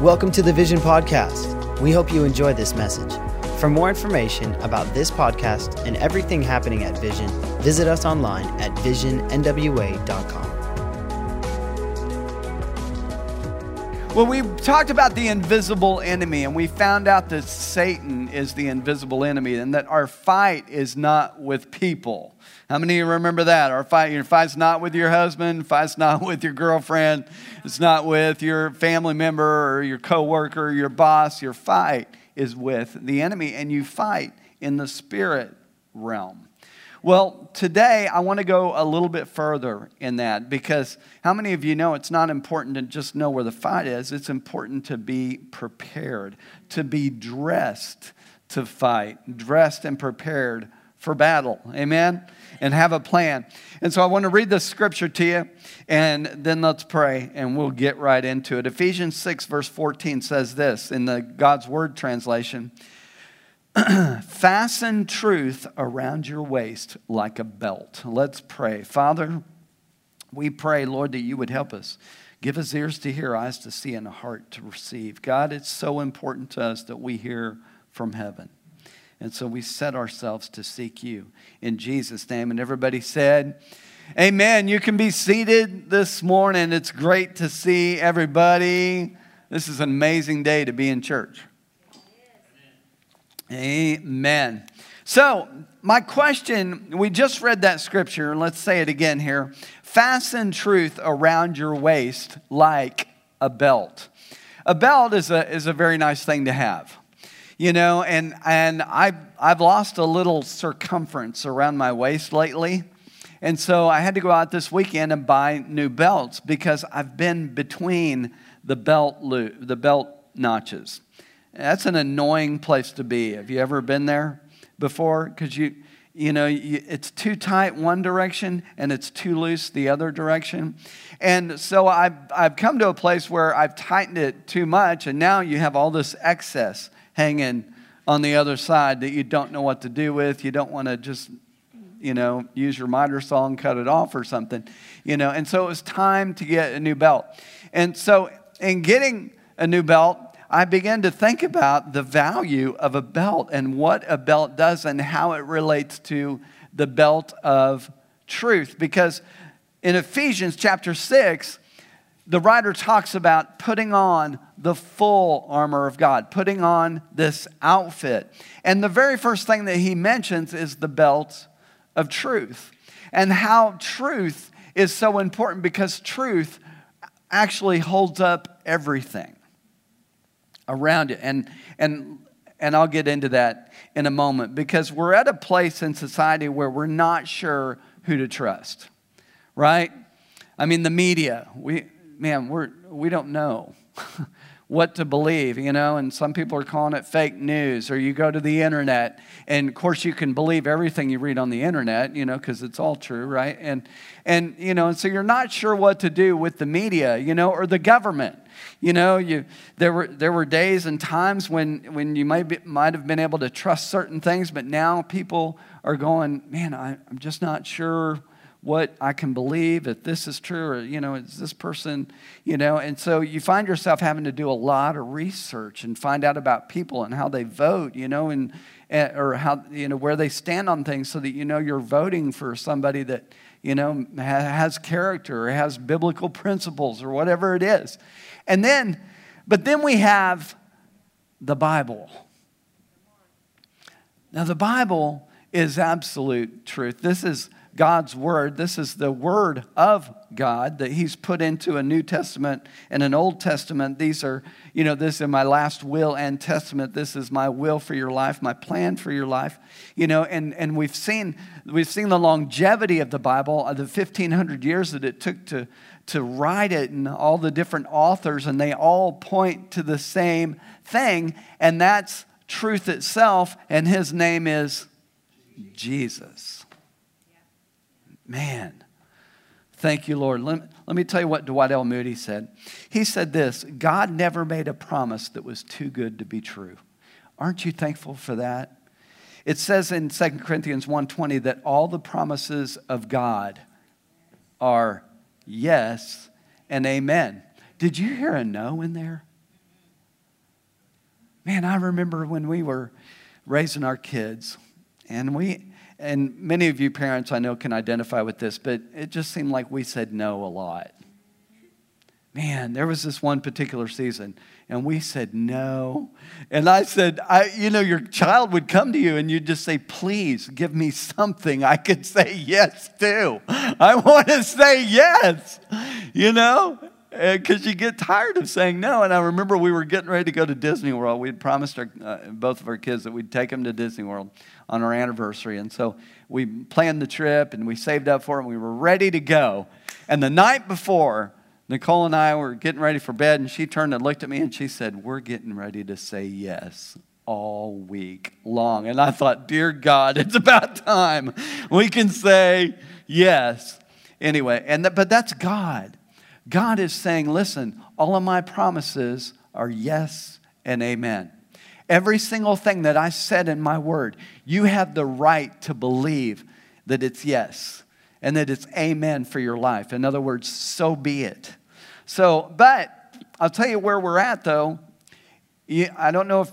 Welcome to the Vision Podcast. We hope you enjoy this message. For more information about this podcast and everything happening at Vision, visit us online at visionnwa.com. Well, we talked about the invisible enemy, and we found out that Satan is the invisible enemy and that our fight is not with people. How many of you remember that? Our fight, your fight's not with your husband, fight's not with your girlfriend, it's not with your family member or your coworker, or your boss. Your fight is with the enemy, and you fight in the spirit realm. Well, today I want to go a little bit further in that because how many of you know it's not important to just know where the fight is? It's important to be prepared, to be dressed to fight, dressed and prepared for battle. Amen? And have a plan. And so I want to read this scripture to you, and then let's pray, and we'll get right into it. Ephesians 6, verse 14 says this in the God's Word translation Fasten truth around your waist like a belt. Let's pray. Father, we pray, Lord, that you would help us. Give us ears to hear, eyes to see, and a heart to receive. God, it's so important to us that we hear from heaven. And so we set ourselves to seek you in Jesus' name. And everybody said, Amen. You can be seated this morning. It's great to see everybody. This is an amazing day to be in church. Amen. So, my question we just read that scripture, and let's say it again here. Fasten truth around your waist like a belt. A belt is a, is a very nice thing to have you know, and, and I've, I've lost a little circumference around my waist lately. And so I had to go out this weekend and buy new belts because I've been between the belt, lo- the belt notches. That's an annoying place to be. Have you ever been there before? Because you, you know, you, it's too tight one direction and it's too loose the other direction. And so I've, I've come to a place where I've tightened it too much, and now you have all this excess hanging on the other side that you don't know what to do with. You don't want to just, you know, use your miter saw and cut it off or something, you know. And so it was time to get a new belt. And so in getting a new belt, I began to think about the value of a belt and what a belt does and how it relates to the belt of truth. Because in Ephesians chapter 6, the writer talks about putting on the full armor of God, putting on this outfit. And the very first thing that he mentions is the belt of truth and how truth is so important because truth actually holds up everything around it. And, and, and I'll get into that in a moment because we're at a place in society where we're not sure who to trust, right? I mean, the media, we, man, we're, we don't know what to believe, you know, and some people are calling it fake news. Or you go to the internet, and of course, you can believe everything you read on the internet, you know, because it's all true, right? And, and, you know, and so you're not sure what to do with the media, you know, or the government. You know, you, there, were, there were days and times when, when you might, be, might have been able to trust certain things, but now people are going, man, I, I'm just not sure what I can believe, if this is true, or, you know, is this person, you know, and so you find yourself having to do a lot of research and find out about people and how they vote, you know, and, eh, or how, you know, where they stand on things so that you know you're voting for somebody that, you know, has character or has biblical principles or whatever it is. And then, but then we have the Bible. Now, the Bible is absolute truth. This is God's word. This is the word of God that He's put into a New Testament and an Old Testament. These are, you know, this is my last will and testament. This is my will for your life, my plan for your life. You know, and, and we've seen we've seen the longevity of the Bible, uh, the 1500 years that it took to, to write it and all the different authors, and they all point to the same thing, and that's truth itself, and his name is Jesus. Man, thank you, Lord. Let, let me tell you what Dwight L. Moody said. He said this God never made a promise that was too good to be true. Aren't you thankful for that? It says in 2 Corinthians 1:20 that all the promises of God are yes and amen. Did you hear a no in there? Man, I remember when we were raising our kids, and we, and many of you parents I know can identify with this, but it just seemed like we said no a lot. Man, there was this one particular season, and we said no. And I said, I, you know, your child would come to you and you'd just say, please give me something I could say yes to. I want to say yes, you know? Because you get tired of saying no. And I remember we were getting ready to go to Disney World. We had promised our, uh, both of our kids that we'd take them to Disney World on our anniversary. And so we planned the trip and we saved up for it and we were ready to go. And the night before, Nicole and I were getting ready for bed, and she turned and looked at me and she said, We're getting ready to say yes all week long. And I thought, Dear God, it's about time we can say yes. Anyway, and but that's God. God is saying, listen, all of my promises are yes and amen. Every single thing that I said in my word, you have the right to believe that it's yes and that it's amen for your life. In other words, so be it. So, but I'll tell you where we're at though. I don't know if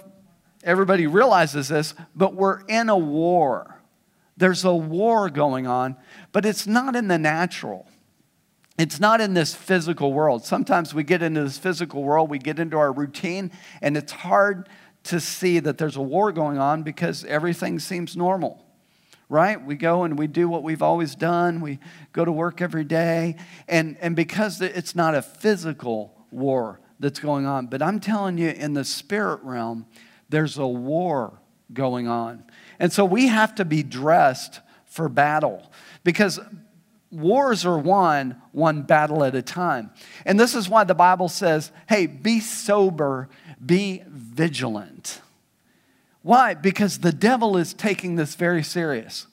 everybody realizes this, but we're in a war. There's a war going on, but it's not in the natural. It's not in this physical world. Sometimes we get into this physical world, we get into our routine, and it's hard to see that there's a war going on because everything seems normal, right? We go and we do what we've always done, we go to work every day, and, and because it's not a physical war that's going on, but I'm telling you, in the spirit realm, there's a war going on. And so we have to be dressed for battle because wars are won one battle at a time. And this is why the Bible says, hey, be sober, be vigilant. Why? Because the devil is taking this very serious.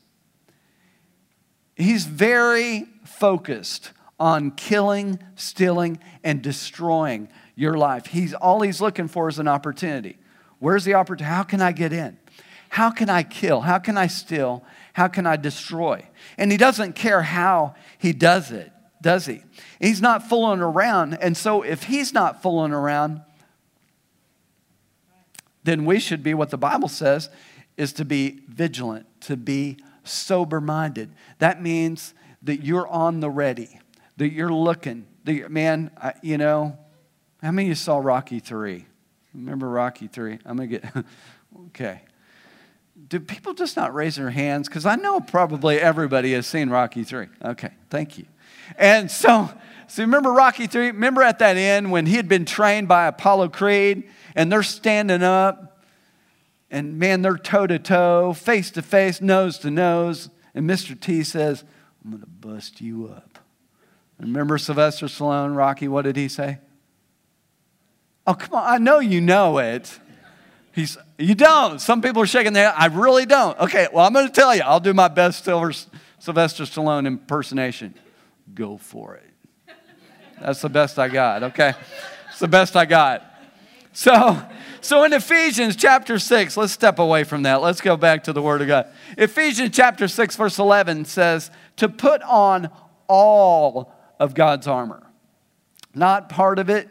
He's very focused on killing, stealing, and destroying your life. He's all he's looking for is an opportunity. Where's the opportunity? How can I get in? How can I kill? How can I steal? How can I destroy? And he doesn't care how he does it, does he? He's not fooling around. And so if he's not fooling around, then we should be what the Bible says is to be vigilant, to be sober minded. That means that you're on the ready, that you're looking. That man, I, you know, how many of you saw Rocky 3? Remember Rocky 3? I'm going to get, okay do people just not raise their hands? Because I know probably everybody has seen Rocky 3. Okay, thank you. And so, so remember Rocky 3? Remember at that end when he had been trained by Apollo Creed and they're standing up and man, they're toe to toe, face to face, nose to nose. And Mr. T says, I'm going to bust you up. Remember Sylvester Stallone, Rocky, what did he say? Oh, come on, I know you know it. He's, you don't. Some people are shaking their head. I really don't. Okay, well, I'm going to tell you. I'll do my best Sylvester Stallone impersonation. Go for it. That's the best I got, okay? It's the best I got. So, so in Ephesians chapter 6, let's step away from that. Let's go back to the Word of God. Ephesians chapter 6, verse 11 says, to put on all of God's armor. Not part of it,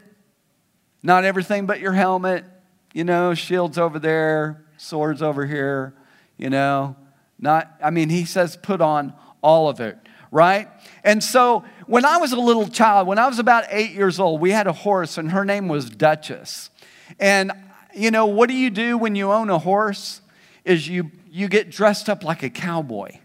not everything but your helmet, you know, shields over there, swords over here, you know. Not, I mean, he says put on all of it, right? And so when I was a little child, when I was about eight years old, we had a horse and her name was Duchess. And, you know, what do you do when you own a horse? Is you, you get dressed up like a cowboy,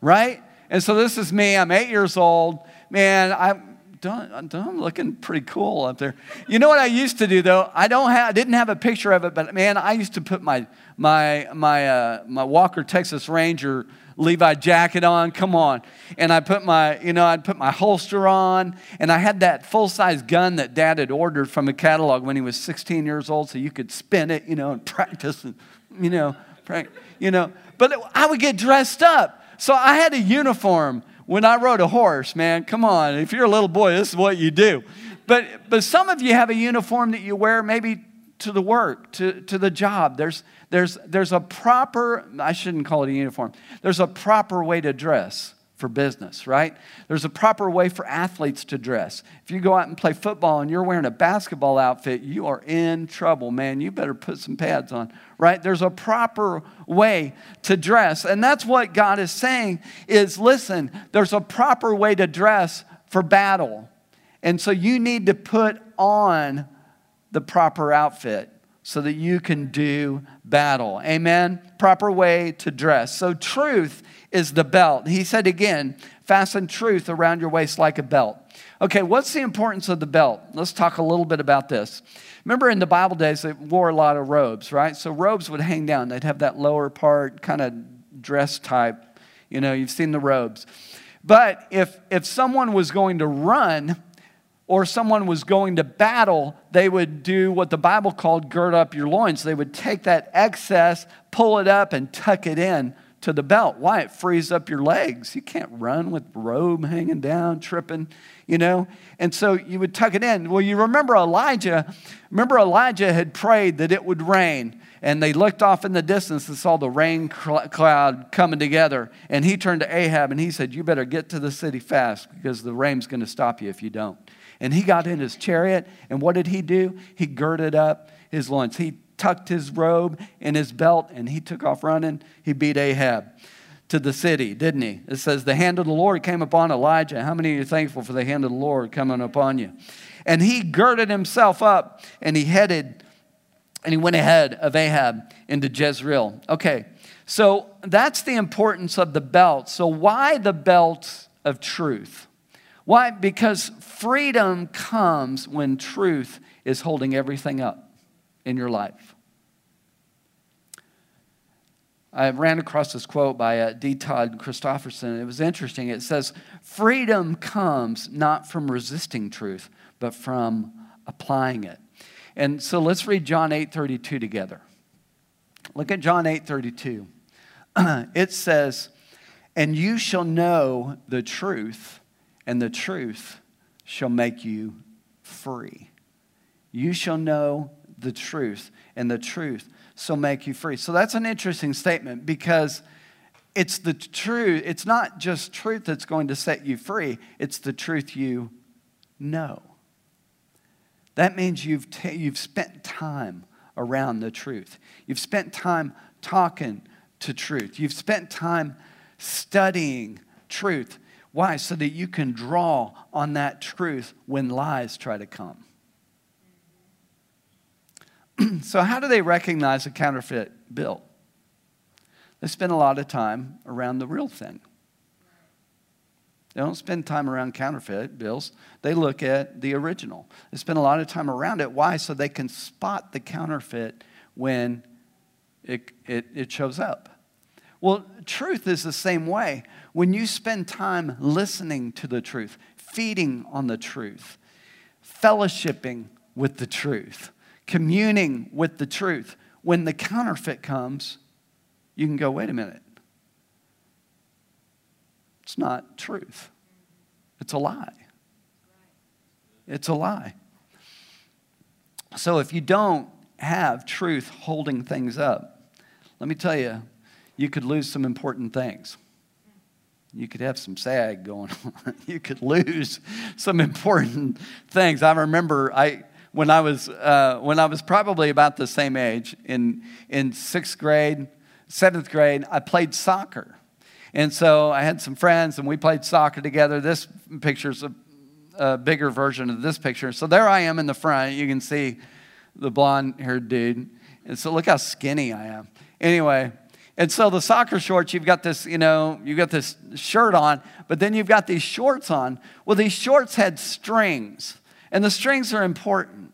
right? And so this is me, I'm eight years old. Man, I, I'm looking pretty cool up there. You know what I used to do though? I don't have, I didn't have a picture of it, but man, I used to put my my my uh, my Walker Texas Ranger Levi jacket on. Come on, and I put my you know I'd put my holster on, and I had that full size gun that Dad had ordered from a catalog when he was 16 years old, so you could spin it, you know, and practice, and you know, practice, you know. But I would get dressed up. So I had a uniform when I rode a horse, man. Come on. If you're a little boy, this is what you do. But, but some of you have a uniform that you wear maybe to the work, to, to the job. There's, there's, there's a proper, I shouldn't call it a uniform, there's a proper way to dress for business, right? There's a proper way for athletes to dress. If you go out and play football and you're wearing a basketball outfit, you are in trouble, man. You better put some pads on, right? There's a proper way to dress. And that's what God is saying is listen, there's a proper way to dress for battle. And so you need to put on the proper outfit so that you can do battle. Amen? Proper way to dress. So, truth is the belt. He said again, fasten truth around your waist like a belt. Okay, what's the importance of the belt? Let's talk a little bit about this. Remember in the Bible days, they wore a lot of robes, right? So, robes would hang down, they'd have that lower part, kind of dress type. You know, you've seen the robes. But if, if someone was going to run, or someone was going to battle, they would do what the Bible called gird up your loins. They would take that excess, pull it up, and tuck it in to the belt. Why? It frees up your legs. You can't run with robe hanging down, tripping, you know? And so you would tuck it in. Well, you remember Elijah. Remember, Elijah had prayed that it would rain. And they looked off in the distance and saw the rain cloud coming together. And he turned to Ahab and he said, You better get to the city fast because the rain's going to stop you if you don't. And he got in his chariot, and what did he do? He girded up his loins. He tucked his robe in his belt, and he took off running. He beat Ahab to the city, didn't he? It says, The hand of the Lord came upon Elijah. How many are thankful for the hand of the Lord coming upon you? And he girded himself up, and he headed, and he went ahead of Ahab into Jezreel. Okay, so that's the importance of the belt. So, why the belt of truth? Why? Because freedom comes when truth is holding everything up in your life. I ran across this quote by uh, D. Todd Christofferson. It was interesting. It says, Freedom comes not from resisting truth, but from applying it. And so let's read John 8 32 together. Look at John 8 32. it says, And you shall know the truth, and the truth shall make you free. You shall know the truth, and the truth shall make you free. So that's an interesting statement because it's the truth. It's not just truth that's going to set you free, it's the truth you know. That means you've, t- you've spent time around the truth. You've spent time talking to truth. You've spent time studying truth. Why? So that you can draw on that truth when lies try to come. so, how do they recognize a counterfeit bill? They spend a lot of time around the real thing. They don't spend time around counterfeit bills. They look at the original. They spend a lot of time around it. Why? So they can spot the counterfeit when it, it, it shows up. Well, truth is the same way. When you spend time listening to the truth, feeding on the truth, fellowshipping with the truth, communing with the truth, when the counterfeit comes, you can go, wait a minute. It's not truth, it's a lie. It's a lie. So if you don't have truth holding things up, let me tell you, you could lose some important things. You could have some sag going on. you could lose some important things. I remember I when I was uh, when I was probably about the same age in in sixth grade, seventh grade. I played soccer, and so I had some friends, and we played soccer together. This picture's a, a bigger version of this picture. So there I am in the front. You can see the blonde-haired dude, and so look how skinny I am. Anyway, and so the soccer shorts, you've got this, you know, you've got this shirt on, but then you've got these shorts on. Well, these shorts had strings, and the strings are important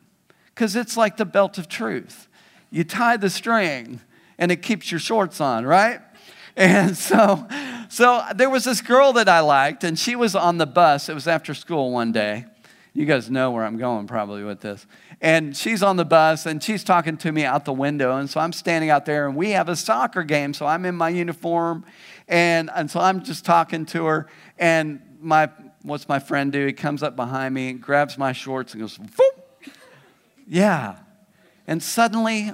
because it's like the belt of truth. You tie the string, and it keeps your shorts on, right? And so, so there was this girl that I liked, and she was on the bus. It was after school one day. You guys know where I'm going probably with this. And she's on the bus and she's talking to me out the window. And so I'm standing out there and we have a soccer game. So I'm in my uniform and, and so I'm just talking to her. And my, what's my friend do? He comes up behind me, grabs my shorts and goes, Foop! yeah. And suddenly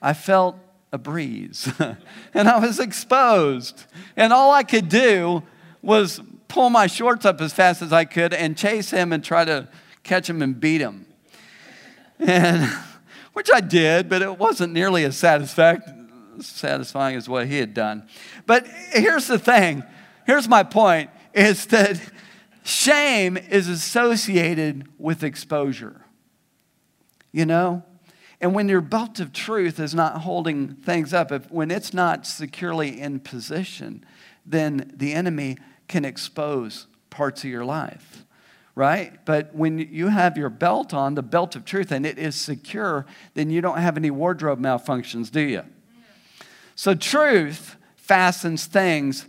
I felt a breeze and I was exposed. And all I could do was pull my shorts up as fast as I could and chase him and try to catch him and beat him. And which I did, but it wasn't nearly as satisfying as what he had done. But here's the thing. Here's my point is that shame is associated with exposure. You know? And when your belt of truth is not holding things up, if, when it's not securely in position, then the enemy can expose parts of your life, right? But when you have your belt on, the belt of truth, and it is secure, then you don't have any wardrobe malfunctions, do you? So truth fastens things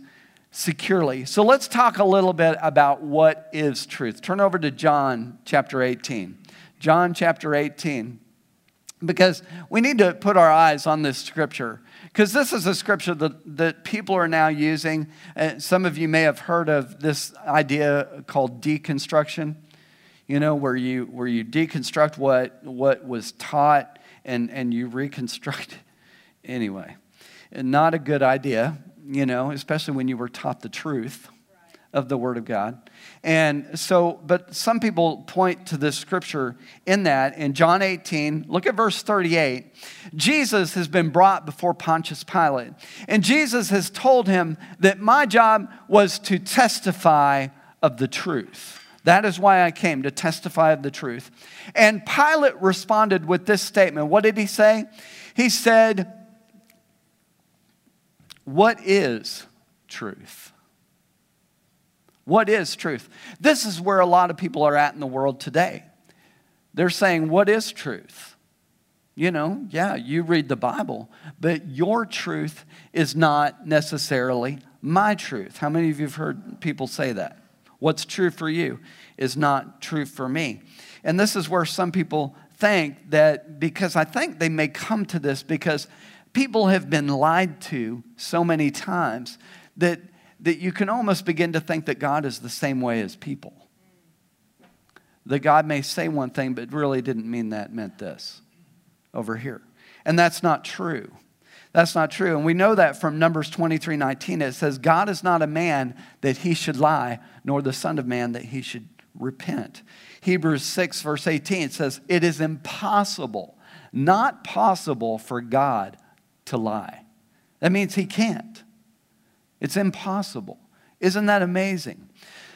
securely. So let's talk a little bit about what is truth. Turn over to John chapter 18. John chapter 18. Because we need to put our eyes on this scripture. Because this is a scripture that, that people are now using. Uh, some of you may have heard of this idea called deconstruction, you know, where you, where you deconstruct what, what was taught and, and you reconstruct. Anyway, not a good idea you know, especially when you were taught the truth of the Word of God. And so, but some people point to this scripture in that. In John 18, look at verse 38. Jesus has been brought before Pontius Pilate. And Jesus has told him that my job was to testify of the truth. That is why I came to testify of the truth. And Pilate responded with this statement. What did he say? He said, what is truth? What is truth? This is where a lot of people are at in the world today. They're saying, What is truth? You know, yeah, you read the Bible, but your truth is not necessarily my truth. How many of you have heard people say that? What's true for you is not true for me. And this is where some people think that because I think they may come to this because people have been lied to so many times that, that you can almost begin to think that God is the same way as people. That God may say one thing, but really didn't mean that, meant this over here. And that's not true. That's not true. And we know that from Numbers 23 19. It says, God is not a man that he should lie, nor the Son of Man that he should repent. Hebrews 6, verse 18 says, It is impossible, not possible for God to lie. That means he can't. It's impossible. Isn't that amazing?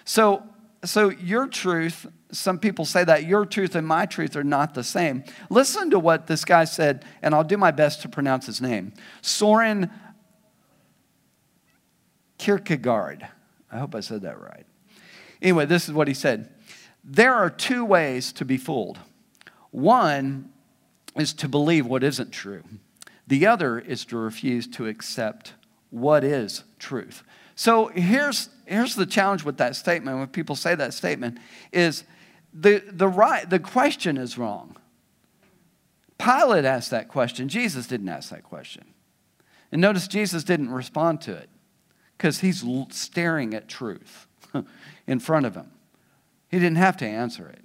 So, so your truth, some people say that your truth and my truth are not the same. Listen to what this guy said, and I'll do my best to pronounce his name. Soren Kierkegaard. I hope I said that right. Anyway, this is what he said There are two ways to be fooled. One is to believe what isn't true. The other is to refuse to accept what is truth. So here's, here's the challenge with that statement when people say that statement is the, the, right, the question is wrong. Pilate asked that question. Jesus didn't ask that question. And notice Jesus didn't respond to it because he's staring at truth in front of him. He didn't have to answer it.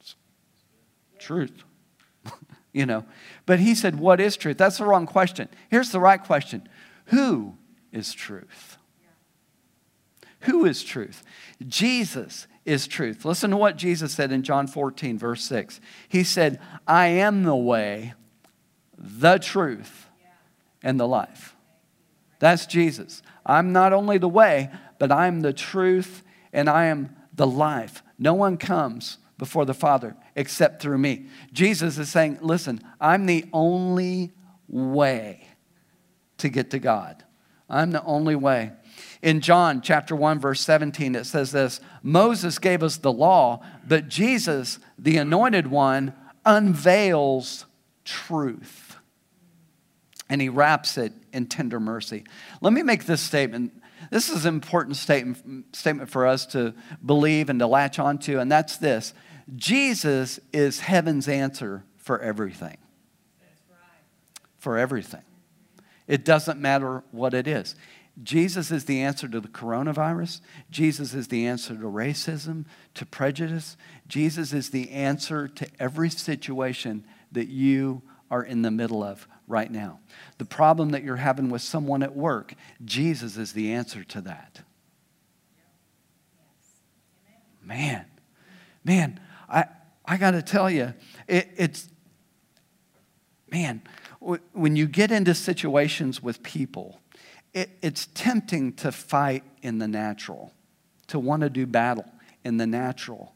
It's truth you know. But he said, What is truth? That's the wrong question. Here's the right question Who is truth? Who is truth? Jesus is truth. Listen to what Jesus said in John 14, verse 6. He said, I am the way, the truth, and the life. That's Jesus. I'm not only the way, but I'm the truth and I am the life. No one comes before the Father except through me. Jesus is saying, Listen, I'm the only way to get to God. I'm the only way. In John chapter 1 verse 17 it says this, Moses gave us the law, but Jesus, the anointed one, unveils truth. And he wraps it in tender mercy. Let me make this statement. This is an important statement, statement for us to believe and to latch onto, and that's this Jesus is heaven's answer for everything. For everything. It doesn't matter what it is. Jesus is the answer to the coronavirus. Jesus is the answer to racism, to prejudice. Jesus is the answer to every situation that you are in the middle of right now. The problem that you're having with someone at work, Jesus is the answer to that. Man, man, I, I got to tell you, it, it's, man, when you get into situations with people, it, it's tempting to fight in the natural, to want to do battle in the natural.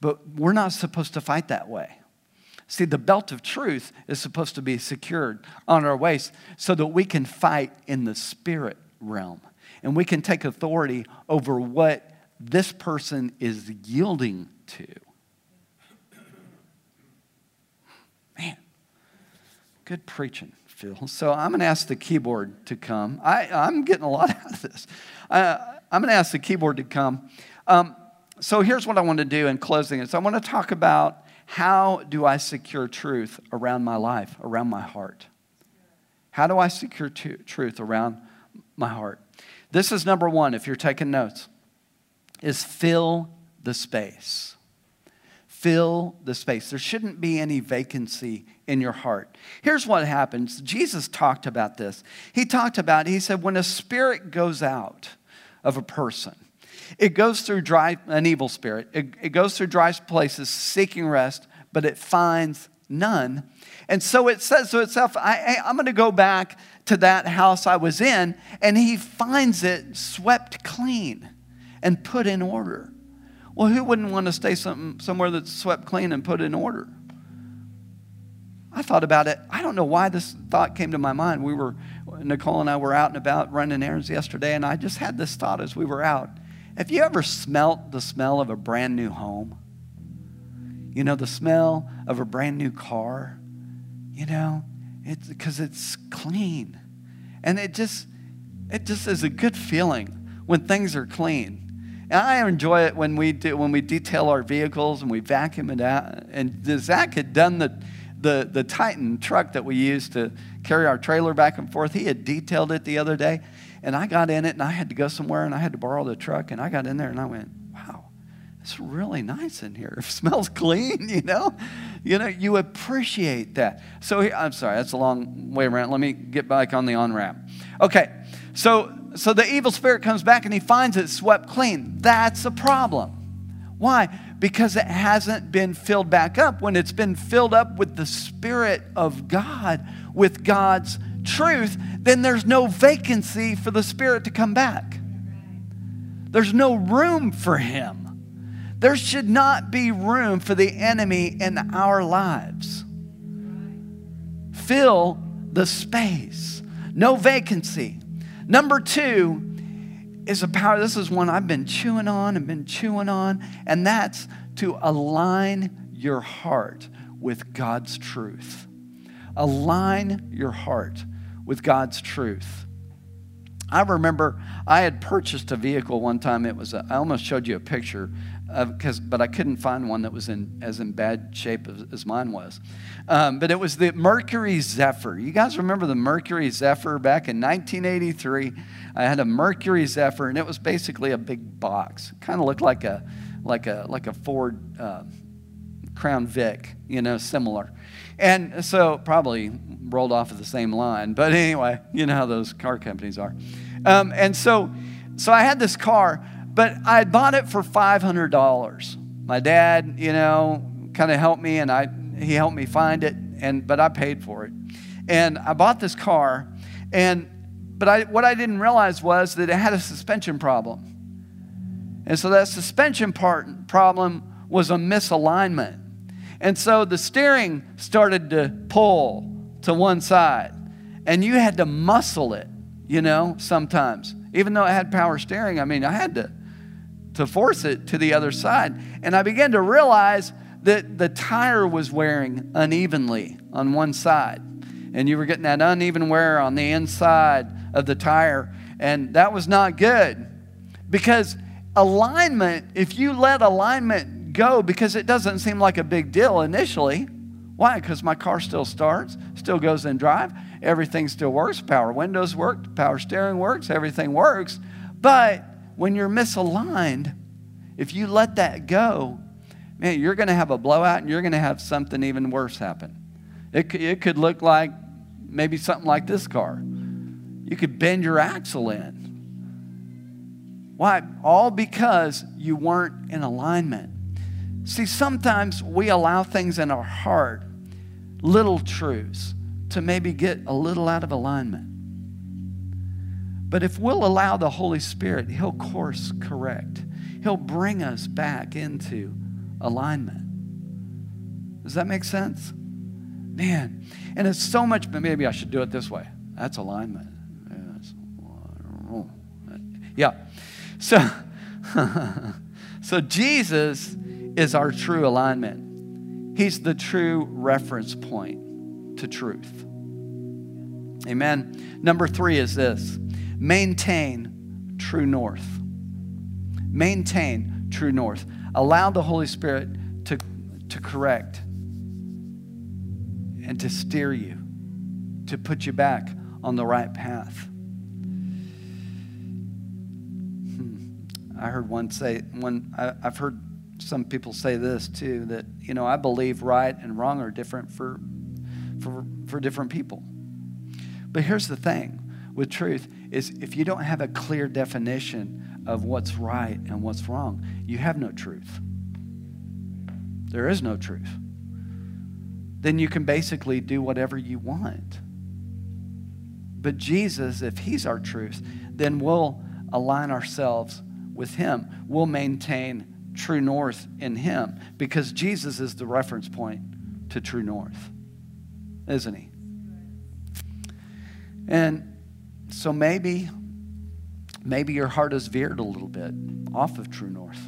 But we're not supposed to fight that way. See, the belt of truth is supposed to be secured on our waist so that we can fight in the spirit realm and we can take authority over what this person is yielding to. Man, good preaching, Phil. So I'm going to ask the keyboard to come. I, I'm getting a lot out of this. Uh, I'm going to ask the keyboard to come. Um, so here's what I want to do in closing is I want to talk about how do I secure truth around my life, around my heart? How do I secure t- truth around my heart? This is number one, if you're taking notes, is fill the space. Fill the space. There shouldn't be any vacancy in your heart. Here's what happens. Jesus talked about this. He talked about, he said, when a spirit goes out of a person, it goes through dry, an evil spirit. It, it goes through dry places seeking rest, but it finds none. And so it says to itself, I, am going to go back to that house I was in. And he finds it swept clean and put in order. Well, who wouldn't want to stay some, somewhere that's swept clean and put in order? I thought about it. I don't know why this thought came to my mind. We were, Nicole and I were out and about running errands yesterday, and I just had this thought as we were out. Have you ever smelt the smell of a brand new home? You know, the smell of a brand new car? You know, it's because it's clean. And it just it just is a good feeling when things are clean. And I enjoy it when we do when we detail our vehicles and we vacuum it out. And Zach had done the the, the Titan truck that we used to carry our trailer back and forth. He had detailed it the other day. And I got in it and I had to go somewhere and I had to borrow the truck. And I got in there and I went, wow, it's really nice in here. It smells clean, you know? You know, you appreciate that. So I'm sorry, that's a long way around. Let me get back on the on ramp. Okay, so so the evil spirit comes back and he finds it swept clean. That's a problem. Why? Because it hasn't been filled back up. When it's been filled up with the Spirit of God, with God's truth, then there's no vacancy for the Spirit to come back. There's no room for Him. There should not be room for the enemy in our lives. Fill the space, no vacancy. Number two is a power. This is one I've been chewing on and been chewing on, and that's to align your heart with God's truth. Align your heart with God's truth. I remember I had purchased a vehicle one time. It was a, I almost showed you a picture because but I couldn't find one that was in as in bad shape as, as mine was. Um, but it was the Mercury Zephyr. You guys remember the Mercury Zephyr back in 1983? I had a Mercury Zephyr, and it was basically a big box. Kind of looked like a like a like a Ford uh, Crown Vic, you know, similar. And so probably rolled off of the same line. But anyway, you know how those car companies are. Um, and so, so I had this car, but I had bought it for $500. My dad, you know, kind of helped me and I, he helped me find it, and, but I paid for it. And I bought this car, and, but I, what I didn't realize was that it had a suspension problem. And so that suspension part problem was a misalignment. And so the steering started to pull to one side. And you had to muscle it, you know, sometimes. Even though it had power steering, I mean, I had to, to force it to the other side. And I began to realize that the tire was wearing unevenly on one side. And you were getting that uneven wear on the inside of the tire. And that was not good. Because alignment, if you let alignment go because it doesn't seem like a big deal initially. Why? Because my car still starts, still goes in drive, everything still works, power windows work, power steering works, everything works. But when you're misaligned, if you let that go, man, you're going to have a blowout and you're going to have something even worse happen. It, it could look like maybe something like this car. You could bend your axle in. Why? All because you weren't in alignment. See, sometimes we allow things in our heart, little truths, to maybe get a little out of alignment. But if we'll allow the Holy Spirit, He'll course correct. He'll bring us back into alignment. Does that make sense? Man, and it's so much, but maybe I should do it this way. That's alignment. Yeah. So, so Jesus is our true alignment. He's the true reference point to truth. Amen. Number three is this maintain true north. Maintain true north. Allow the Holy Spirit to, to correct and to steer you, to put you back on the right path. Hmm. I heard one say, one, I, I've heard some people say this too that, you know, I believe right and wrong are different for, for, for different people. But here's the thing with truth is if you don't have a clear definition of what's right and what's wrong, you have no truth. There is no truth. Then you can basically do whatever you want. But Jesus, if He's our truth, then we'll align ourselves with Him. We'll maintain true north in Him because Jesus is the reference point to true north, isn't He? And so maybe, maybe your heart has veered a little bit off of true north.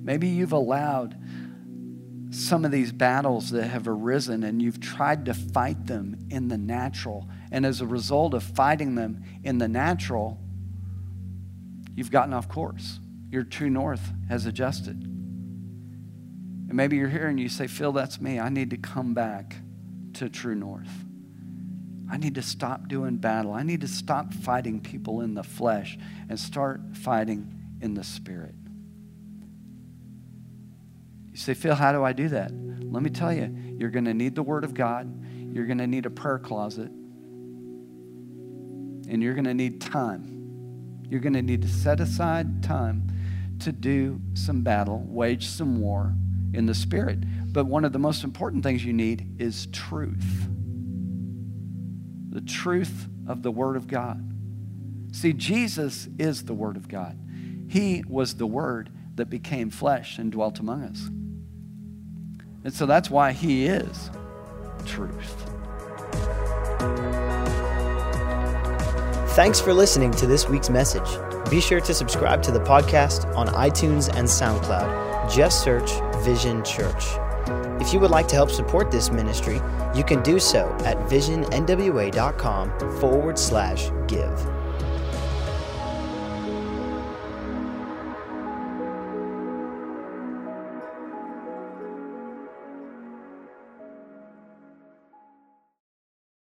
Maybe you've allowed some of these battles that have arisen and you've tried to fight them in the natural. And as a result of fighting them in the natural, you've gotten off course. Your true north has adjusted. And maybe you're here and you say, Phil, that's me. I need to come back to true north. I need to stop doing battle. I need to stop fighting people in the flesh and start fighting in the spirit. You say, Phil, how do I do that? Let me tell you, you're going to need the Word of God, you're going to need a prayer closet, and you're going to need time. You're going to need to set aside time to do some battle, wage some war in the Spirit. But one of the most important things you need is truth the truth of the Word of God. See, Jesus is the Word of God. He was the Word that became flesh and dwelt among us. And so that's why He is truth. Thanks for listening to this week's message. Be sure to subscribe to the podcast on iTunes and SoundCloud. Just search Vision Church. If you would like to help support this ministry, you can do so at visionnwa.com forward slash give.